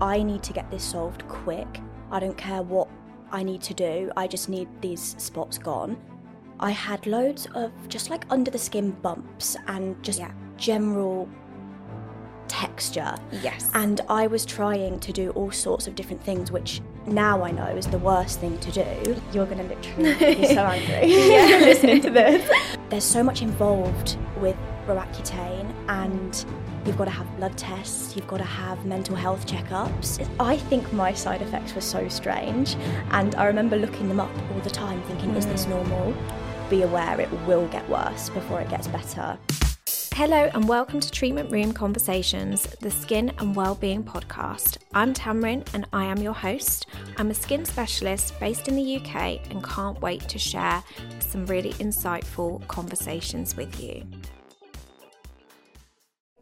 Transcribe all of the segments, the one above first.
I need to get this solved quick. I don't care what I need to do, I just need these spots gone. I had loads of just like under the skin bumps and just Yeah. general texture. Yes. And I was trying to do all sorts of different things, which now I know is the worst thing to do. You're going to literally be so angry Yeah. listening to this. There's so much involved with Roaccutane, and you've got to have blood tests, you've got to have mental health checkups. I think my side effects were so strange, and I remember looking them up all the time, thinking, is this hmm. normal? Be aware it will get worse before it gets better. Hello and welcome to Treatment Room Conversations, the skin and wellbeing podcast. I'm Tamrin and I am your host. I'm a skin specialist based in the UK and can't wait to share some really insightful conversations with you.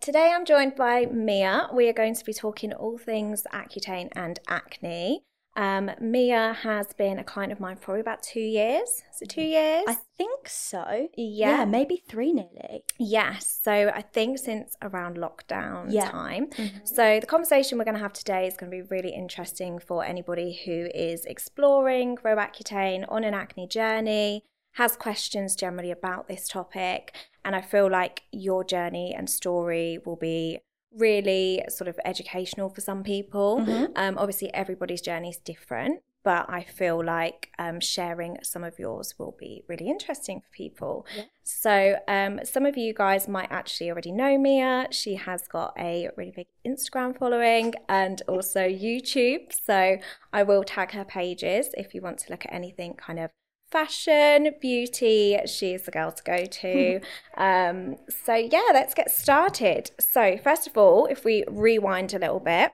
Today I'm joined by Mia. We are going to be talking all things Accutane and acne. Um, Mia has been a client of mine for probably about two years. So two years? I think so. Yeah. maybe three nearly. Yes. So I think since around lockdown Yeah. time. So the conversation we're going to have today is going to be really interesting for anybody who is exploring Roaccutane on an acne journey, has questions generally about this topic. And I feel like your journey and story will be really sort of educational for some people. Um, obviously, everybody's journey is different. But I feel like um, sharing some of yours will be really interesting for people. So, um, some of you guys might actually already know Mia. She has got a really big Instagram following and also YouTube. So, I will tag her pages if you want to look at anything kind of fashion, beauty. She's the girl to go to. um, so, yeah, let's get started. So, first of all, if we rewind a little bit,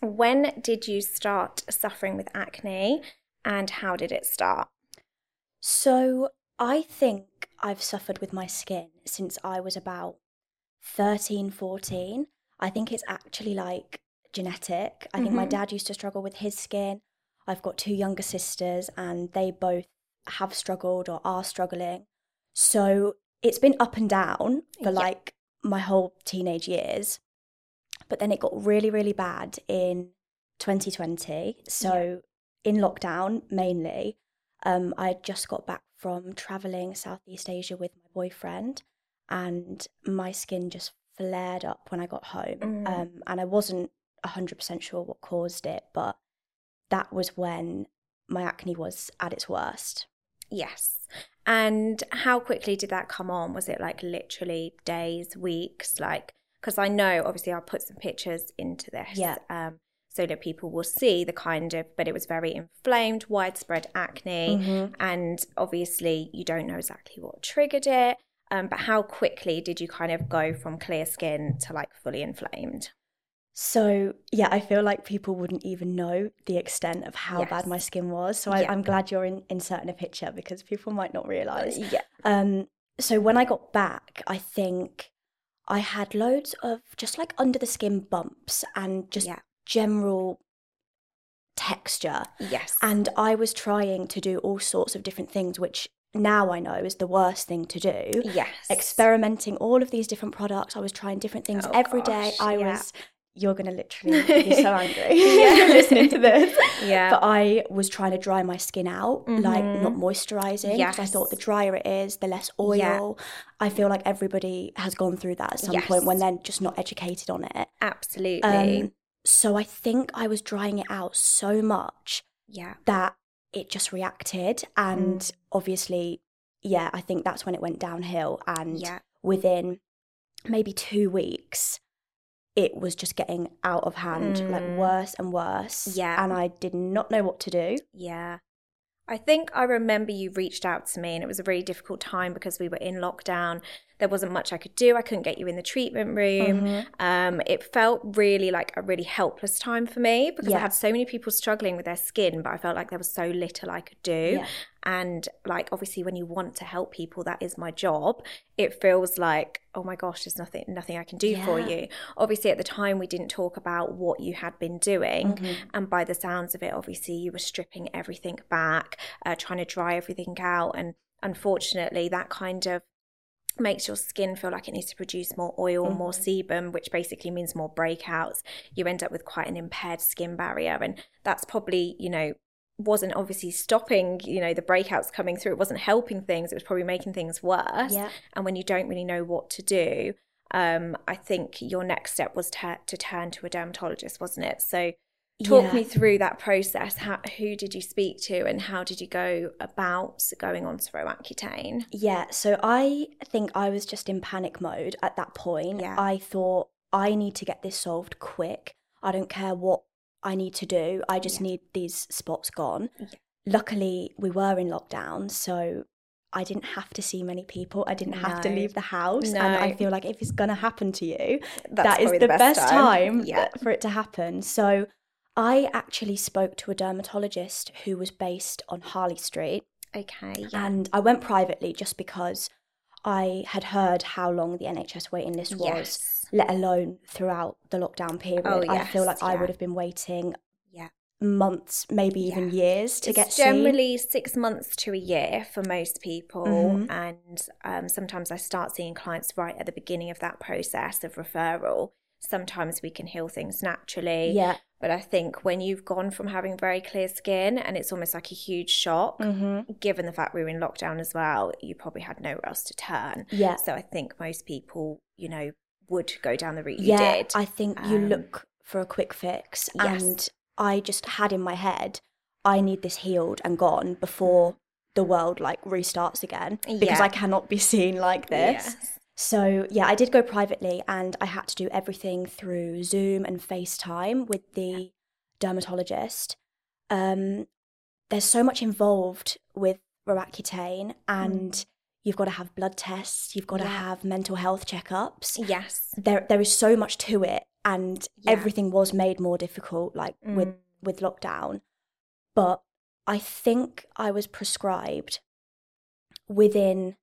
when did you start suffering with acne and how did it start? So I think I've suffered with my skin since I was about 13, 14. I think it's actually like genetic. I think my Mhm. dad used to struggle with his skin. I've got two younger sisters and they both have struggled or are struggling. So it's been up and down for Yeah. like my whole teenage years. But then it got really, really bad in 2020. So in lockdown mainly, um, I just got back from traveling Southeast Asia with my boyfriend, and my skin just flared up when I got home. Mm. Um, and I wasn't 100% sure what caused it, but that was when my acne was at its worst. Yes. And how quickly did that come on? Was it like literally days, weeks? Like, because I know obviously I'll put some pictures into this. Yeah. Um, so that people will see the kind of, but it was very inflamed, widespread acne. Mhm. And obviously you don't know exactly what triggered it. Um, but how quickly did you kind of go from clear skin to like fully inflamed? So, yeah, I feel like people wouldn't even know the extent of how bad my skin was. So, I, Yeah. I'm glad you're in, inserting a picture because people might not realize. Yeah. Um, so when I got back, I think I had loads of just like under the skin bumps and just Yeah. general texture. Yes. And I was trying to do all sorts of different things, which now I know is the worst thing to do. yes. Experimenting all of these different products. I was trying different things Oh, every day. gosh, I yeah. was, you're going to literally be so angry Yeah. listening to this. Yeah. But I was trying to dry my skin out, like Mhm. not moisturizing. Because I thought the drier it is, the less oil. Yeah. I feel like everybody has gone through that at some point when they're just not educated on it. Absolutely. Um, so I think I was drying it out so much yeah. that it just reacted. And Mm. obviously, yeah, I think that's when it went downhill. And Yeah. within maybe two weeks, it was just getting out of hand, like Mm. worse and worse. Yeah. And I did not know what to do. Yeah. I think I remember you reached out to me and it was a really difficult time because we were in lockdown. There wasn't much I could do. I couldn't get you in the treatment room. Mm-hmm. Um, it felt really like a really helpless time for me because I had so many people struggling with their skin, but I felt like there was so little I could do. Yeah. And like obviously when you want to help people, that is my job. It feels like, oh my gosh, there's nothing nothing I can do for you. Obviously at the time we didn't talk about what you had been doing. Mm-hmm. And by the sounds of it, obviously you were stripping everything back, uh, trying to dry everything out. And unfortunately that kind of makes your skin feel like it needs to produce more oil, mm-hmm. more sebum, which basically means more breakouts. You end up with quite an impaired skin barrier. And that's probably, you know, wasn't obviously stopping, you know, the breakouts coming through. It wasn't helping things. It was probably making things worse. Yeah. And when you don't really know what to do, um, I think your next step was to, to turn to a dermatologist, wasn't it? So talk yeah. me through that process. How, who did you speak to and how did you go about going on to Roaccutane? Yeah, so I think I was just in panic mode at that point. Yeah. I thought I need to get this solved quick. I don't care what I need to do. I just yeah. need these spots gone. Yeah. Luckily, we were in lockdown, so I didn't have to see many people. I didn't have to leave the house. No. And I feel like if it's going to happen to you, That's that is the, the best, best, time, yeah. for it to happen. So I actually spoke to a dermatologist who was based on Harley Street. Okay. Yeah. And I went privately just because I had heard how long the NHS waiting list was. Yes let alone throughout the lockdown period. Oh, yes, I feel like yeah. I would have been waiting yeah. months, maybe even years to it's get generally seen. six months to a year for most people. Mm-hmm. And um, sometimes I start seeing clients right at the beginning of that process of referral. Sometimes we can heal things naturally. Yeah. But I think when you've gone from having very clear skin and it's almost like a huge shock, mm-hmm. given the fact we were in lockdown as well, you probably had nowhere else to turn. Yeah. So I think most people, you know, would go down the route you yeah, did. I think you um, look for a quick fix. Yes. And I just had in my head, I need this healed and gone before the world like restarts again because yeah. I cannot be seen like this. Yes. So, yeah, I did go privately and I had to do everything through Zoom and FaceTime with the dermatologist. Um, there's so much involved with Roaccutane and mm you've got to have blood tests, you've got yeah. to have mental health checkups. Yes. There there is so much to it and yeah. everything was made more difficult like mm. with with lockdown. But I think I was prescribed within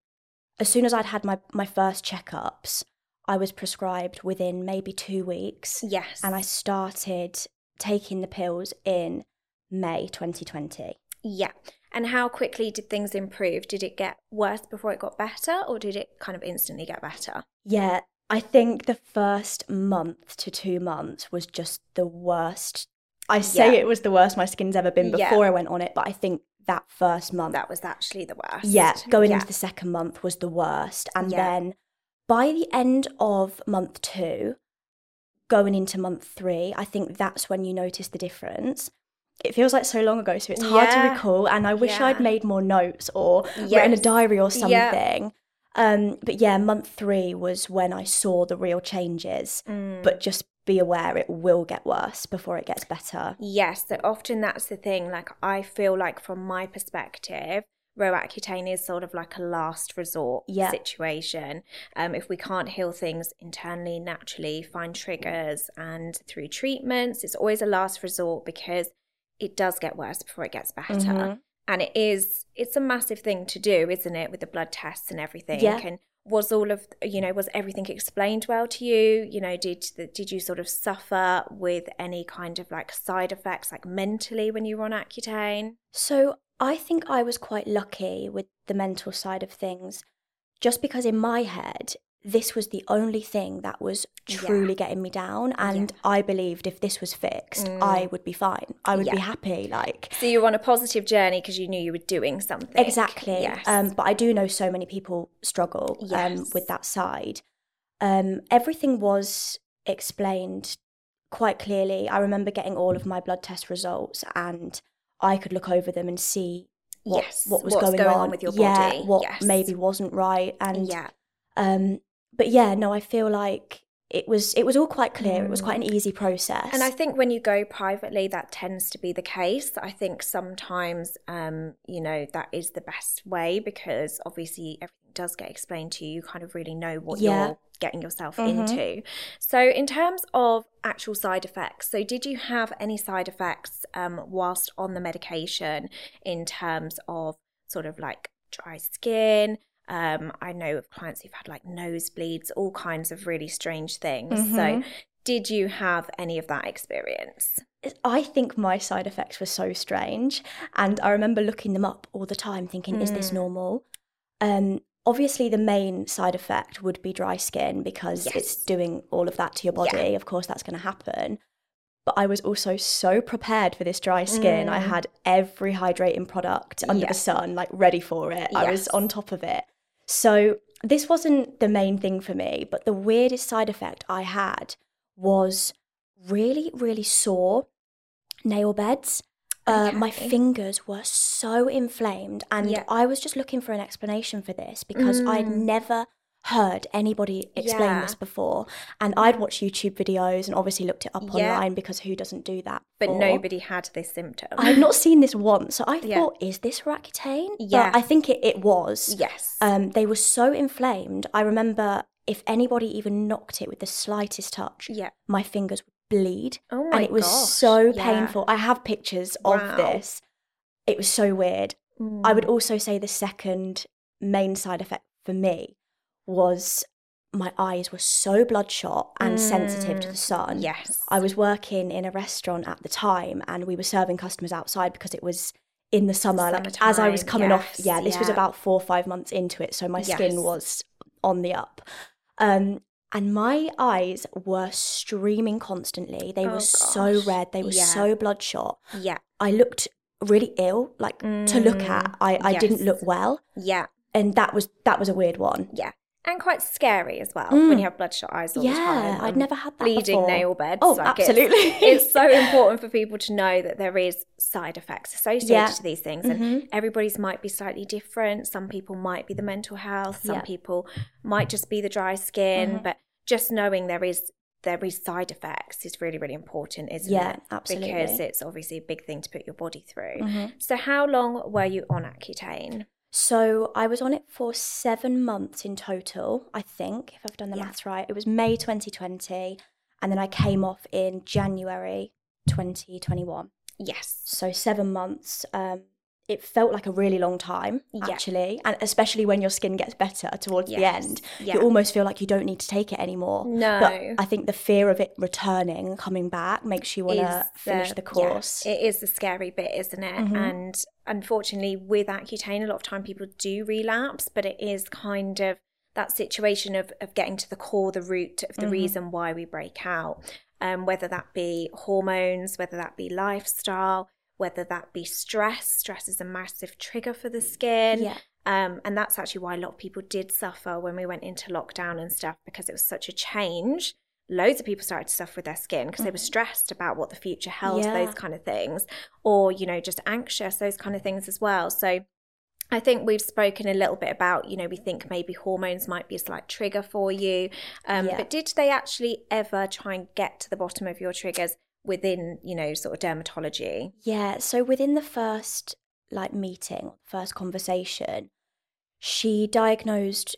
as soon as I'd had my my first checkups, I was prescribed within maybe 2 weeks. Yes. And I started taking the pills in May 2020. Yeah. And how quickly did things improve? Did it get worse before it got better, or did it kind of instantly get better? Yeah, I think the first month to two months was just the worst. I say yeah. it was the worst my skin's ever been before yeah. I went on it, but I think that first month. That was actually the worst. Yeah, going yeah. into the second month was the worst. And then by the end of month two, going into month three, I think that's when you notice the difference it feels like so long ago, so it's hard yeah. to recall. And I wish yeah. I'd made more notes or yes. written a diary or something. Um, but yeah, month three was when I saw the real changes. Mm. But just be aware it will get worse before it gets better. Yes, so often that's the thing. Like I feel like from my perspective, Roaccutane is sort of like a last resort yeah. situation. Um, if we can't heal things internally, naturally, find triggers and through treatments, it's always a last resort because it does get worse before it gets better. Mm-hmm. And it is, it's a massive thing to do, isn't it, with the blood tests and everything? Yeah. And was all of, you know, was everything explained well to you? You know, did did you sort of suffer with any kind of like side effects, like mentally when you were on Accutane? So I think I was quite lucky with the mental side of things, just because in my head this was the only thing that was truly yeah. getting me down and yeah. i believed if this was fixed mm. i would be fine i would yeah. be happy like so you were on a positive journey because you knew you were doing something exactly yes. um, but i do know so many people struggle um, yes. um, with that side um, everything was explained quite clearly i remember getting all of my blood test results and i could look over them and see what, yes. what was going, going, on, with your body yeah what yes. maybe wasn't right and yeah um, but yeah, no, I feel like it was it was all quite clear. Mm. It was quite an mm. easy process. And I think when you go privately, that tends to be the case. I think sometimes, um, you know, that is the best way because obviously everything does get explained to you. You kind of really know what yeah. you're getting yourself mm-hmm. into. So, in terms of actual side effects, so did you have any side effects um, whilst on the medication in terms of sort of like dry skin? Um, I know of clients who've had like nosebleeds, all kinds of really strange things. Mm-hmm. So, did you have any of that experience? I think my side effects were so strange. And I remember looking them up all the time thinking, mm. is this hmm. normal? Um, obviously the main side effect would be dry skin because Yes. it's doing all of that to your body. Of course, that's going to happen. But I was also so prepared for this dry skin. I had every hydrating product under Mm. Yeah. the sun, like ready for it. I was on top of it. So this wasn't the main thing for me, but the weirdest side effect I had was really, really sore nail beds. Uh, my fingers were so inflamed, and Yeah. I was just looking for an explanation for this because I'd never heard anybody explain Mm. Yeah. this before. And I'd watched YouTube videos and obviously looked it up Yeah. online because who doesn't do that? But before? nobody had this symptom. I had not seen this once, so I Yeah. thought, is this Roaccutane? Yeah. But I think it, it was. yes. Um, they were so inflamed. I remember if anybody even knocked it with the slightest touch, yeah. my fingers would bleed. Oh my and it was gosh, so painful. I have pictures of Wow. this. It was so weird. I would Mm. also say the second main side effect for me was my eyes were so bloodshot and sensitive to the sun. Mm. Yes. I was working in a restaurant at the time and we were serving customers outside because it was in the summer. Like as I was coming off, yeah, this was about four or five months into it. So my skin was on the up. Um, and my eyes were streaming constantly. They Oh, were so red. They were Yeah. so bloodshot. yeah. I looked really ill, like to look at. I, I didn't look well. Yeah. And that was that was a weird one. Yeah. And quite scary as well Mm. when you have bloodshot eyes all the Yeah, time. I'd never had that bleeding before. nail beds. Oh, like absolutely. It's, so important for people to know that there is side effects associated Yeah. to these things, and everybody's might be slightly different. Some people might be the mental health. Some Yeah. people might just be the dry skin. Mhm. But just knowing there is there is side effects is really really important, isn't Yeah, it? absolutely. Because it's obviously a big thing to put your body through. Mhm. So how long were you on Accutane? So I was on it for seven months in total, I think, if I've done the Yeah. maths right. It was May 2020, and then I came off in January 2021. Yes. So seven months. Um, it felt like a really long time, Yeah. actually, and especially when your skin gets better towards the end, Yeah. you almost feel like you don't need to take it anymore. No. But I think the fear of it returning coming back makes you want to finish the yeah, course. it is the scary bit, isn't it? Mhm. And unfortunately, with Accutane, a lot of time people do relapse, but it is kind of that situation of, of getting to the core, the root of the Mhm. reason why we break out. Um, whether that be hormones, whether that be lifestyle, whether that be stress. Stress is a massive trigger for the skin. yeah. Um, and that's actually why a lot of people did suffer when we went into lockdown and stuff because it was such a change. Loads of people started to suffer with their skin because they were stressed about what the future held, Mm-hmm. Yeah. those kind of things, or, you know, just anxious, those kind of things as well. So I think we've spoken a little bit about, you know, we think maybe hormones might be a slight trigger for you. Um, Yeah. But did they actually ever try and get to the bottom of your triggers within, you know, sort of dermatology? Yeah, so within the first like meeting, first conversation, she diagnosed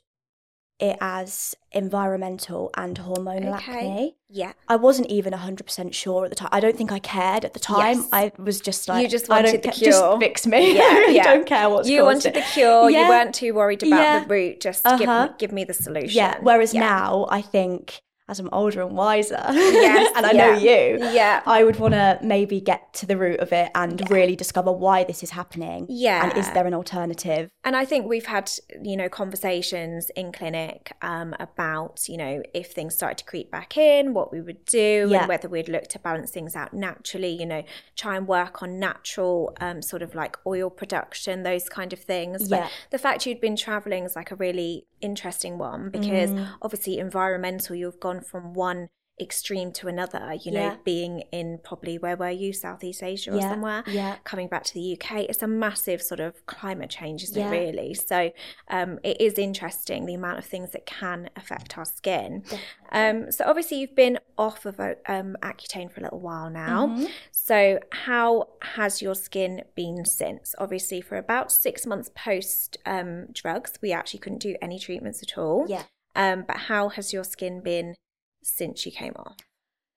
it as environmental and hormonal Okay. acne. Yeah. I wasn't even 100% sure at the time. I don't think I cared at the time. Yes. I was just like, you just I don't wanted the ca- Just cure. fix me. Yeah, I yeah. don't care what's you wanted it. the cure. Yeah. You weren't too worried about Yeah. the root. Just give, Uh-huh. me, give me the solution. Yeah, whereas now I think as I'm older and wiser, Yes, and I yeah. know you, Yeah. I would want to maybe get to the root of it and really discover why this is happening. Yeah. And is there an alternative? And I think we've had, you know, conversations in clinic um, about, you know, if things started to creep back in, what we would do, Yeah. and whether we'd look to balance things out naturally, you know, try and work on natural um, sort of like oil production, those kind of things. Yeah. But the fact you'd been traveling is like a really interesting one because Mm. obviously environmental, you've gone from one extreme to another, you know, Yeah. being in probably where were you, Southeast Asia or Yeah, somewhere, yeah. coming back to the UK. It's a massive sort of climate change, isn't Yeah. it, really? So um, it is interesting the amount of things that can affect our skin. Um, so obviously you've been off of um, Accutane for a little while now. Mm-hmm. So how has your skin been since? Obviously for about six months post um, drugs, we actually couldn't do any treatments at all. Yeah. Um, but how has your skin been since you came off?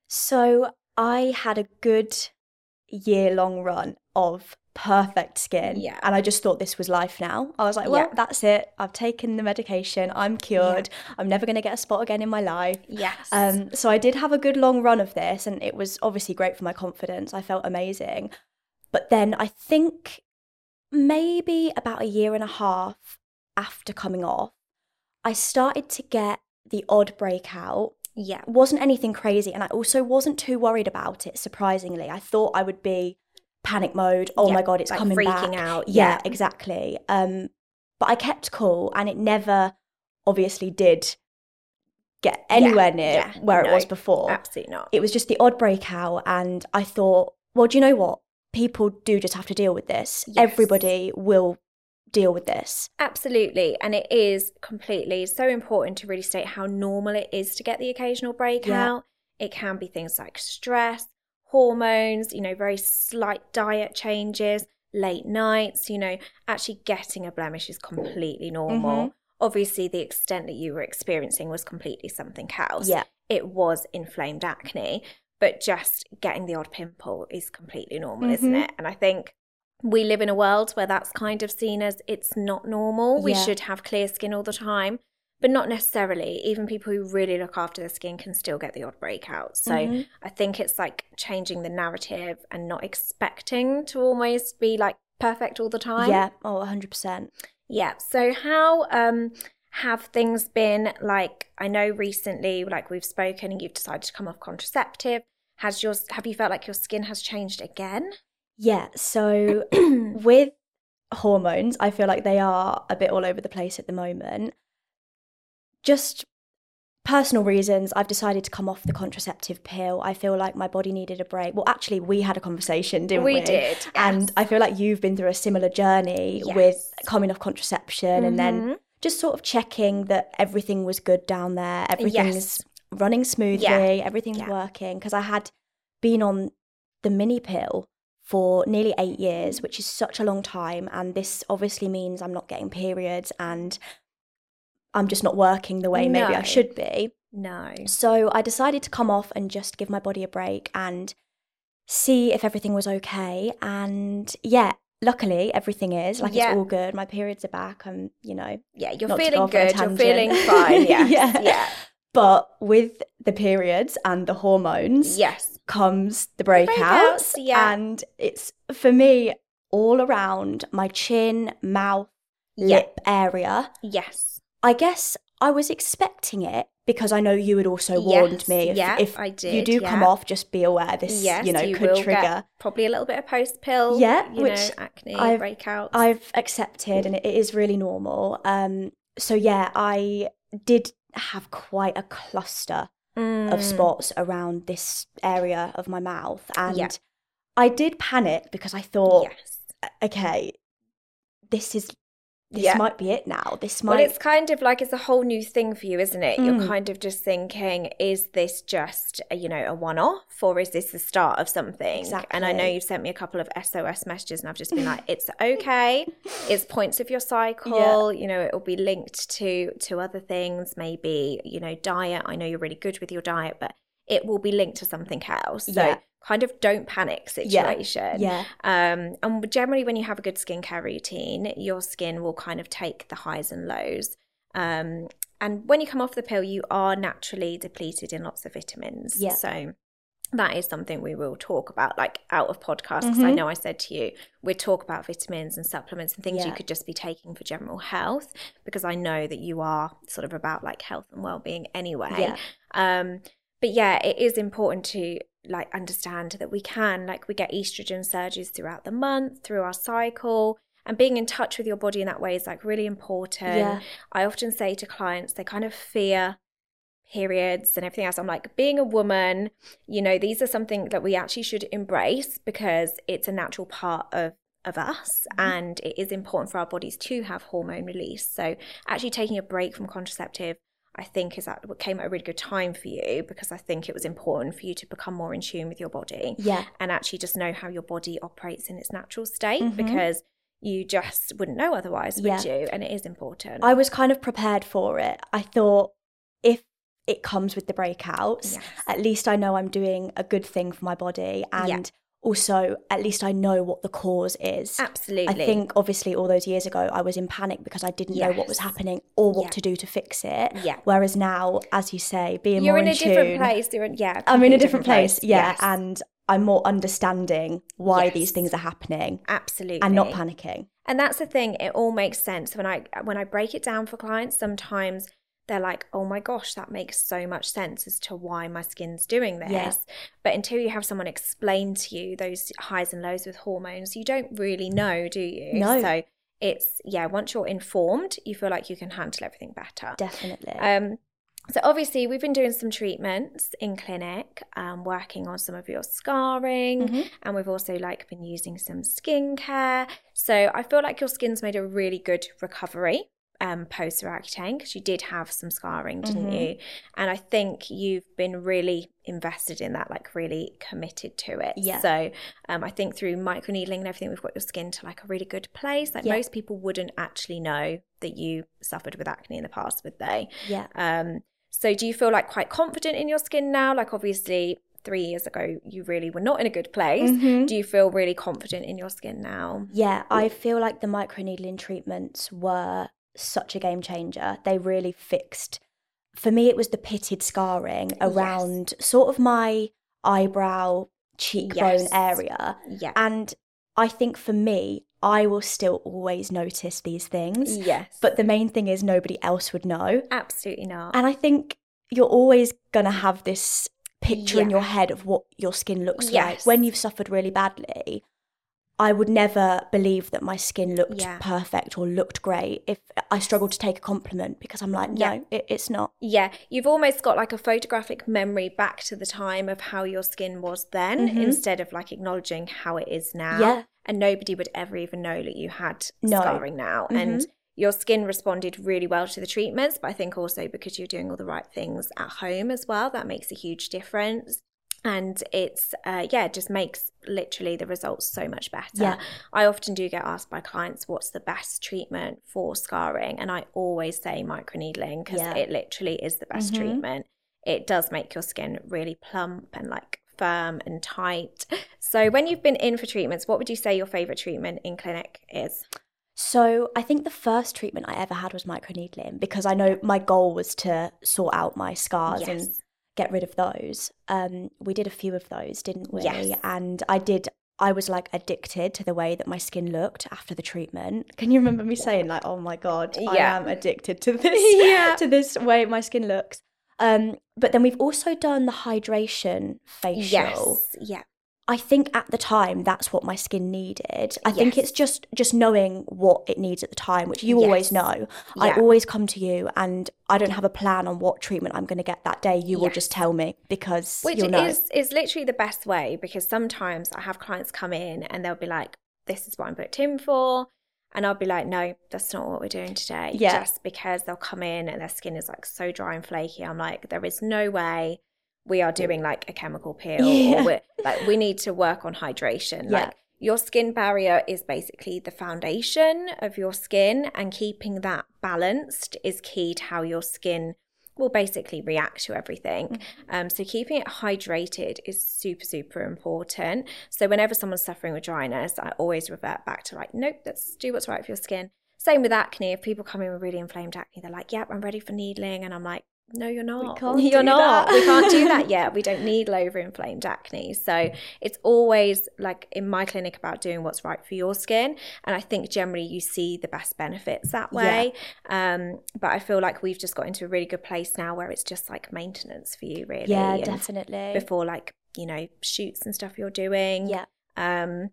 So I had a good year long run of perfect skin. Yeah. And I just thought this was life now. I was like, well, Yeah. that's it. I've taken the medication. I'm cured. I'm never going to get a spot again in my life. Yes. Um, so I did have a good long run of this, and it was obviously great for my confidence. I felt amazing. But then I think maybe about a year and a half after coming off, I started to get the odd breakout. Yeah. Wasn't anything crazy. And I also wasn't too worried about it, surprisingly. I thought I would be panic mode. Oh Yeah, my God, it's like coming freaking back. out, Yeah, yeah. exactly. Um, but I kept cool and it never obviously did get anywhere near yeah, where it was before. Absolutely not. It was just the odd breakout. And I thought, well, do you know what? People do just have to deal with this. Yes. Everybody will deal with this. Absolutely. And it is completely so important to really state how normal it is to get the occasional breakout. It can be things like stress, hormones, you know, very slight diet changes, late nights, you know, actually getting a blemish is completely normal. Mhm. Obviously, the extent that you were experiencing was completely something else. Yeah. It was inflamed acne, but just getting the odd pimple is completely normal, isn't Mhm. it? And I think we live in a world where that's kind of seen as it's not normal. We Yeah. should have clear skin all the time, but not necessarily. Even people who really look after their skin can still get the odd breakout. So Mhm. I think it's like changing the narrative and not expecting to almost be like perfect all the time. Yeah. Oh, 100%. Yeah. So how um have things been like I know recently like we've spoken and you've decided to come off contraceptive. Has your have you felt like your skin has changed again? Yeah. So with hormones, I feel like they are a bit all over the place at the moment. Just personal reasons, I've decided to come off the contraceptive pill. I feel like my body needed a break. Well, actually, we had a conversation, didn't we? we did. And. I feel like you've been through a similar journey Yes. with coming off contraception and then Mhm. just sort of checking that everything was good down there, everything's Yes. running smoothly, everything's Yeah. working. Because I had been on the mini pill for nearly eight years, which is such a long time. And this obviously means I'm not getting periods and I'm just not working the way maybe I should be. No. So I decided to come off and just give my body a break and see if everything was okay. And yeah, luckily everything is. Like Yeah. it's all good. My periods are back. I'm, you know, Yeah, you're Not to go feeling off on a good. You're feeling fine. Yes. Yeah. yeah. but with the periods and the hormones Yes. Comes the breakouts. breakouts, yeah. And it's for me all around my chin, mouth, Yeah. lip area. Yes. I guess I was expecting it because I know you had also warned Yes, me. If, yeah, if I you did, do come off, just be aware this, Yes. you know, you could trigger. Probably a little bit of post pill. Yeah, You which know, acne I've- breakouts. I've accepted, and it is really normal. Um, so yeah, I did have quite a cluster of Mm. spots around this area of my mouth, and Yeah. I did panic because I thought, Yes. okay, this is this Yeah. might be it now. This Well, might. it's kind of like it's a whole new thing for you, isn't it? You're Mm. kind of just thinking, is this just, a, you know, a one off or is this the start of something? And I know you've sent me a couple of SOS messages and I've just been like, it's okay. It's points of your cycle. Yeah. You know, it will be linked to to other things, maybe, you know, diet. I know you're really good with your diet, but it will be linked to something else. So Yeah. Kind of don't panic situation. yeah, yeah. Um, and generally, when you have a good skincare routine, your skin will kind of take the highs and lows. Um, and when you come off the pill, you are naturally depleted in lots of vitamins. Yeah. So that is something we will talk about, like out of podcast, because I Mhm. know I said to you, we'd talk about vitamins and supplements and things you could just be taking for general health, because I know that you are sort of about like health and well being anyway. Yeah. Um, but yeah, it is important to like understand that we can like we get estrogen surges throughout the month, through our cycle, and being in touch with your body in that way is like really important. Yeah. I often say to clients they kind of fear periods and everything else. I'm like, being a woman, you know, these are something that we actually should embrace because it's a natural part of of us mm-hmm. and it is important for our bodies to have hormone release. So actually taking a break from contraceptive I think is that what came at a really good time for you because I think it was important for you to become more in tune with your body yeah, and actually just know how your body operates in its natural state Mhm. because you just wouldn't know otherwise, would Yeah. you? And it is important. I was kind of prepared for it. I thought if it comes with the breakouts, Yes. at least I know I'm doing a good thing for my body, and Yeah. Also at least I know what the cause is. Absolutely. I think obviously all those years ago I was in panic because I didn't know what was happening or what Yeah. to do to fix it. Yeah. Whereas now, as you say, being more You're more in a tune, different place. You're in, yeah. I'm in a different place, yeah, Yes. and I'm more understanding why Yes. these things are happening Absolutely. and not panicking. And that's the thing, it all makes sense when I when I break it down for clients, sometimes they're like, "Oh my gosh, that makes so much sense as to why my skin's doing this." Yeah. But until you have someone explain to you those highs and lows with hormones, you don't really know, do you? No. So it's yeah, once you're informed, you feel like you can handle everything better. Definitely. Um, so obviously, we've been doing some treatments in clinic, um, working on some of your scarring, Mhm. and we've also like been using some skincare. So I feel like your skin's made a really good recovery um, post Roaccutane because you did have some scarring, didn't Mhm. you? And I think you've been really invested in that, like really committed to it. Yeah. So um, I think through microneedling and everything, we've got your skin to like a really good place. Like Yeah. most people wouldn't actually know that you suffered with acne in the past, would they? yeah. Um, so do you feel like quite confident in your skin now? Like obviously three years ago you really were not in a good place. Mhm. Do you feel really confident in your skin now? Yeah, I feel like the microneedling treatments were such a game changer. They really fixed. For me, it was the pitted scarring around sort of my eyebrow, cheekbone Yes. area. Yeah. And I think for me, I will still always notice these things. yes. But the main thing is nobody else would know. absolutely not. And I think you're always going to have this picture in your head of what your skin looks like when you've suffered really badly. I would never believe that my skin looked Yeah. perfect or looked great if I struggled to take a compliment because I'm like, no, Yeah. it, it's not. Yeah, you've almost got like a photographic memory back to the time of how your skin was then Mhm. instead of like acknowledging how it is now. Yeah. And nobody would ever even know that you had No. scarring now. And Mhm. your skin responded really well to the treatments, but I think also because you're doing all the right things at home as well, that makes a huge difference. And it's, uh, yeah, it just makes literally the results so much better. Yeah. I often do get asked by clients what's the best treatment for scarring, and I always say microneedling because Yeah. it literally is the best Mhm. treatment. It does make your skin really plump and like firm and tight. So, when you've been in for treatments, what would you say your favorite treatment in clinic is? So I think the first treatment I ever had was microneedling because I know my goal was to sort out my scars and Yes. Get rid of those. Um, we did a few of those, didn't we? Yes. And I did. I was like addicted to the way that my skin looked after the treatment. Can you remember me saying like, "Oh my god, yeah. I am addicted to this, Yeah. to this way my skin looks." Um, but then we've also done the hydration facial. Yes. Yeah. I think at the time that's what my skin needed. I think it's just just knowing what it needs at the time, which you always Yes. know. I always come to you and I don't have a plan on what treatment I'm going to get that day. You will just tell me because Which is is literally the best way because sometimes I have clients come in and they'll be like, "This is what I'm booked in for," and I'll be like, "No, that's not what we're doing today." Yeah. Just because they'll come in and their skin is like so dry and flaky, I'm like, there is no way we are doing like a chemical peel Yeah. or we're, like we need to work on hydration. Yeah. Like your skin barrier is basically the foundation of your skin, and keeping that balanced is key to how your skin will basically react to everything. Mm-hmm. Um, so keeping it hydrated is super, super important. So whenever someone's suffering with dryness, I always revert back to like, nope, let's do what's right for your skin. Same with acne. If people come in with really inflamed acne, they're like, yep, I'm ready for needling. And I'm like, no, you're not. you're not. that. We can't do that yet. We don't need over inflamed acne. So it's always like in my clinic about doing what's right for your skin. And I think generally you see the best benefits that way. Um, but I feel like we've just got into a really good place now where it's just like maintenance for you, really. yeah, definitely. Before like, you know, shoots and stuff you're doing. yeah. Um,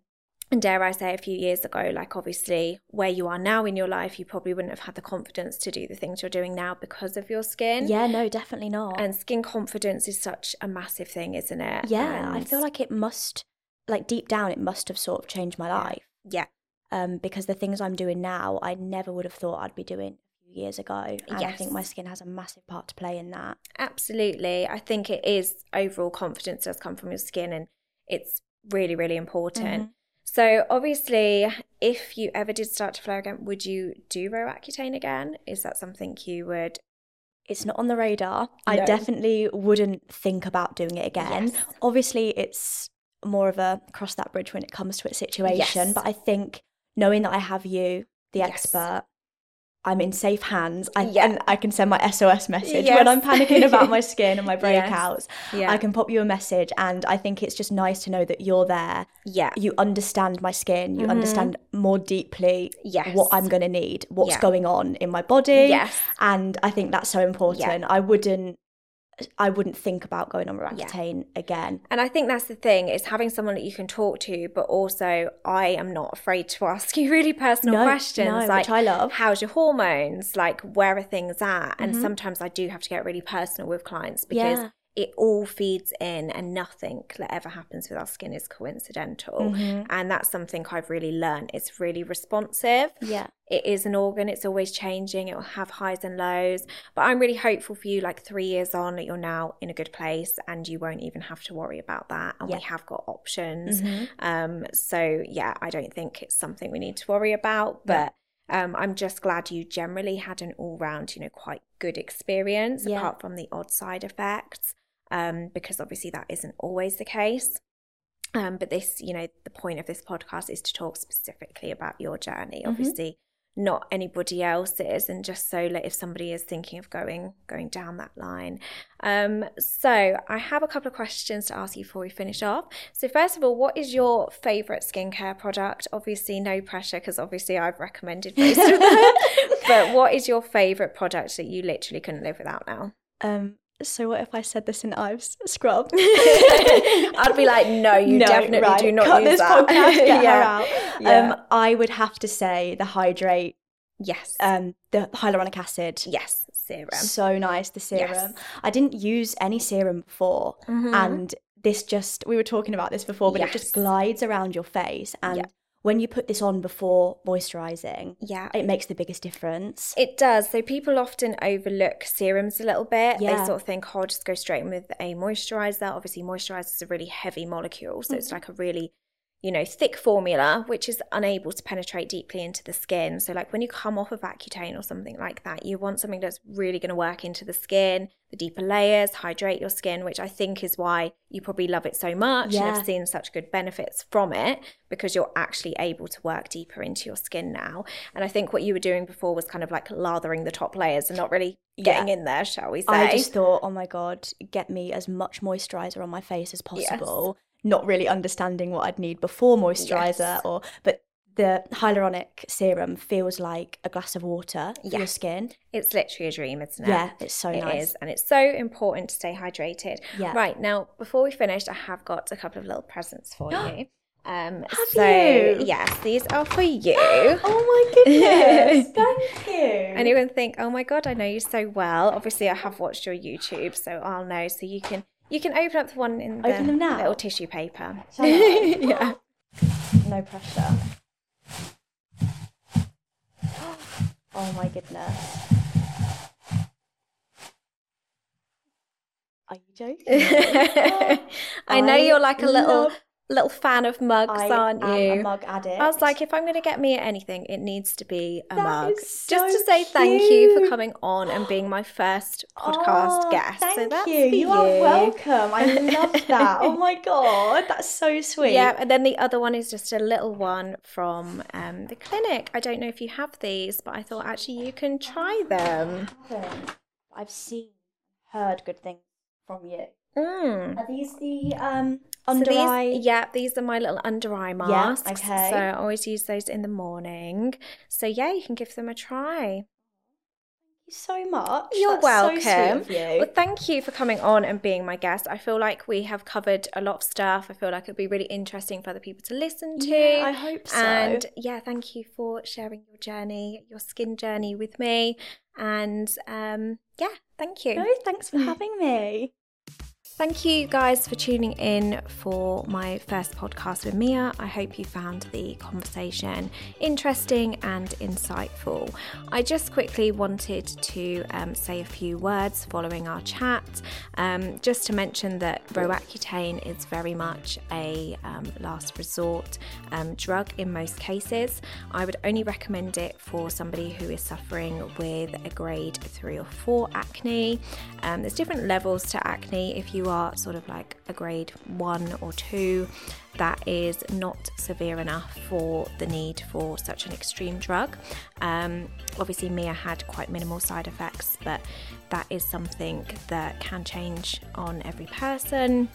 and dare I say, a few years ago, like obviously where you are now in your life, you probably wouldn't have had the confidence to do the things you're doing now because of your skin. Yeah, no, definitely not. And skin confidence is such a massive thing, isn't it? yeah, I feel like it must like deep down it must have sort of changed my life. yeah, Um, because the things I'm doing now, I never would have thought I'd be doing a few years ago. And I think my skin has a massive part to play in that. absolutely. I think it is overall confidence does come from your skin, and it's really, really important. Mhm. So obviously, if you ever did start to flare again, would you do Roaccutane again? Is that something you would? It's not on the radar. I definitely wouldn't think about doing it again. Yes. Obviously, it's more of a cross that bridge when it comes to a situation. Yes. But I think knowing that I have you, the Yes. expert, I'm in safe hands. I, Yeah. And I can send my SOS message Yes. when I'm panicking about my skin and my Yes. breakouts. Yeah. I can pop you a message, and I think it's just nice to know that you're there. Yeah. You understand my skin. You understand more deeply Mm-hmm. Yes. what I'm going to need, what's Yeah. going on in my body. Yes. And I think that's so important. I wouldn't. I wouldn't think about going on Roaccutane again. And I think that's the thing is having someone that you can talk to, but also I am not afraid to ask you really personal No, questions no, like which I love. how's your hormones, like where are things at, and Mm-hmm. sometimes I do have to get really personal with clients because. Yeah. It all feeds in, and nothing that ever happens with our skin is coincidental. Mm-hmm. And that's something I've really learned. It's really responsive Yeah. it is an organ it's always changing it will have highs and lows but i'm really hopeful for you like three years on that you're now in a good place and you won't even have to worry about that and we have got options Mm-hmm. um so yeah i don't think it's something we need to worry about but um, I'm just glad you generally had an all-round, you know, quite good experience, Yeah. apart from the odd side effects, um, because obviously that isn't always the case. Um, but this, you know, the point of this podcast is to talk specifically about your journey. Obviously, not anybody else's, and just so that if somebody is thinking of going going down that line. Um, so I have a couple of questions to ask you before we finish off. So first of all, what is your favourite skincare product? Obviously, no pressure because obviously I've recommended most of them. but what is your favourite product that you literally couldn't live without now? Um. So what if I said this St. Ives scrub? I'd be like, no, you definitely right, do not cut use this that. podcast. Get Yeah. her out. Yeah. Um, I would have to say the hydrate, Yes. um, the hyaluronic acid. yes. Serum. So nice, the serum. Yes. I didn't use any serum before, Mhm. and this just we were talking about this before, but it just glides around your face, and Yeah. When you put this on before moisturizing, yeah. it makes the biggest difference. It does. So people often overlook serums a little bit. They sort of think, oh, I'll just go straight in with a moisturizer. Obviously, moisturizer is a really heavy molecule. So Mm-hmm. it's like a really, you know, thick formula, which is unable to penetrate deeply into the skin. So, like when you come off of Accutane or something like that, you want something that's really going to work into the skin, the deeper layers, hydrate your skin, which I think is why you probably love it so much and have seen such good benefits from it because you're actually able to work deeper into your skin now. And I think what you were doing before was kind of like lathering the top layers and not really getting Yeah. in there, shall we say? I just thought, oh my god, get me as much moisturizer on my face as possible. Not really understanding what I'd need before moisturizer, Yes. or but the hyaluronic serum feels like a glass of water for your skin. It's literally a dream, isn't it? Yeah, it's so It nice. is, and it's so important to stay hydrated. Yeah. Right now, before we finish, I have got a couple of little presents for you. Um, Have so you? yes, these are for you. Oh my goodness! Thank you. And you're think, oh my god, I know you so well. Obviously, I have watched your YouTube, so I'll know. So you can you can open up the one in the Open them now? little tissue paper. Yeah. no pressure. Oh my goodness. Are you joking? I know you're like a little little fan of mugs, I aren't you? a mug addict. I was like, if I'm going to get me anything, it needs to be a That mug. is Just to say thank you for coming on and being my first podcast Oh, guest. Thank so you. You are welcome. I love that. oh my god, that's so sweet. Yeah, and then the other one is just a little one from um, the clinic. I don't know if you have these, but I thought actually you can try them. I've seen, heard good things from you. Mm. Are these the um So under these, eye? yeah, these are my little under eye masks. Yeah, okay. So I always use those in the morning. So yeah, you can give them a try. Thank you so much. You're That's So welcome. of you. Well, thank you for coming on and being my guest. I feel like we have covered a lot of stuff. I feel like it'll be really interesting for other people to listen to. Yeah, I hope so. And yeah, thank you for sharing your journey, your skin journey with me. And um, yeah, thank you. no, thanks for having me. Thank you guys for tuning in for my first podcast with Mia. I hope you found the conversation interesting and insightful. I just quickly wanted to um, say a few words following our chat, um, just to mention that Roaccutane is very much a um, last resort um, drug in most cases. I would only recommend it for somebody who is suffering with a grade three or four acne. Um, there's different levels to acne. If you are sort of like a grade one or two, that is not severe enough for the need for such an extreme drug. Um, obviously, Mia had quite minimal side effects, but that is something that can change on every person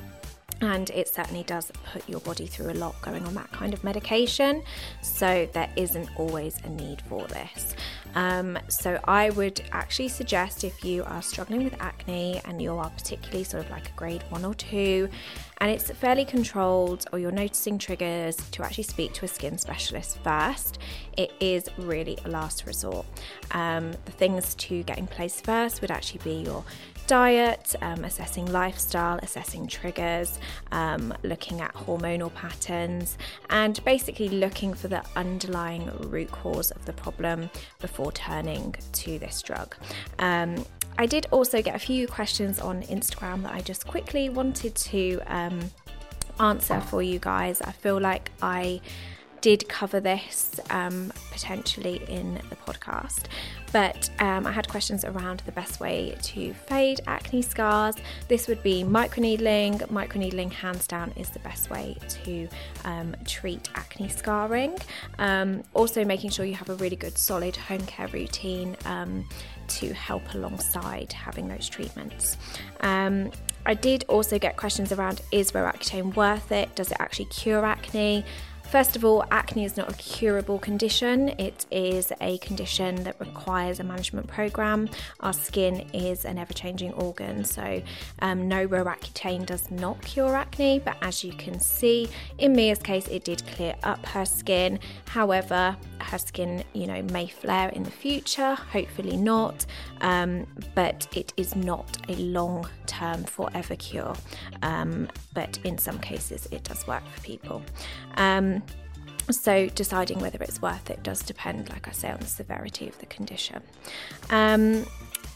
and it certainly does put your body through a lot going on that kind of medication. So there isn't always a need for this. Um, so I would actually suggest if you are struggling with acne and you are particularly sort of like a grade one or two, and it's fairly controlled or you're noticing triggers to actually speak to a skin specialist first. It is really a last resort. Um, the things to get in place first would actually be your diet, um, assessing lifestyle, assessing triggers, um, looking at hormonal patterns, and basically looking for the underlying root cause of the problem before turning to this drug. Um, I did also get a few questions on Instagram that I just quickly wanted to um, answer for you guys. I feel like I did cover this um, potentially in the podcast, but um, I had questions around the best way to fade acne scars. This would be microneedling. Microneedling, hands down, is the best way to um, treat acne scarring. Um, also, making sure you have a really good solid home care routine um, to help alongside having those treatments. Um, I did also get questions around is Roaccutane worth it? Does it actually cure acne? First of all, acne is not a curable condition, it is a condition that requires a management program. Our skin is an ever changing organ, so um, no Roaccutane does not cure acne, but as you can see, in Mia's case, it did clear up her skin. However, her skin, you know, may flare in the future, hopefully not, um, but it is not a long term forever cure. Um, but in some cases, it does work for people. Um, so, deciding whether it's worth it does depend, like I say, on the severity of the condition. Um,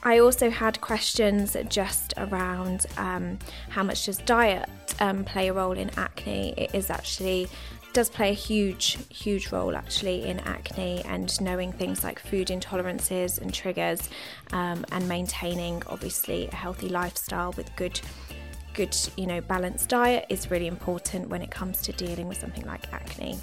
I also had questions just around um, how much does diet um, play a role in acne. It is actually does play a huge, huge role actually in acne and knowing things like food intolerances and triggers, um, and maintaining obviously a healthy lifestyle with good good, you know, balanced diet is really important when it comes to dealing with something like acne.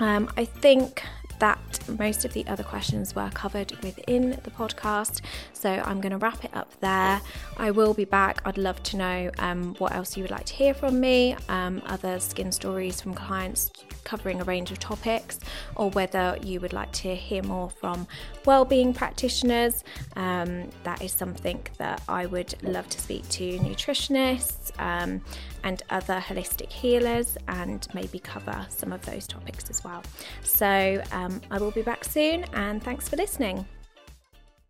Um, I think that most of the other questions were covered within the podcast. So I'm going to wrap it up there. I will be back. I'd love to know um, what else you would like to hear from me, um, other skin stories from clients covering a range of topics, or whether you would like to hear more from well-being practitioners. Um, that is something that I would love to speak to nutritionists um, and other holistic healers, and maybe cover some of those topics as well. So um, I will be back soon, and thanks for listening.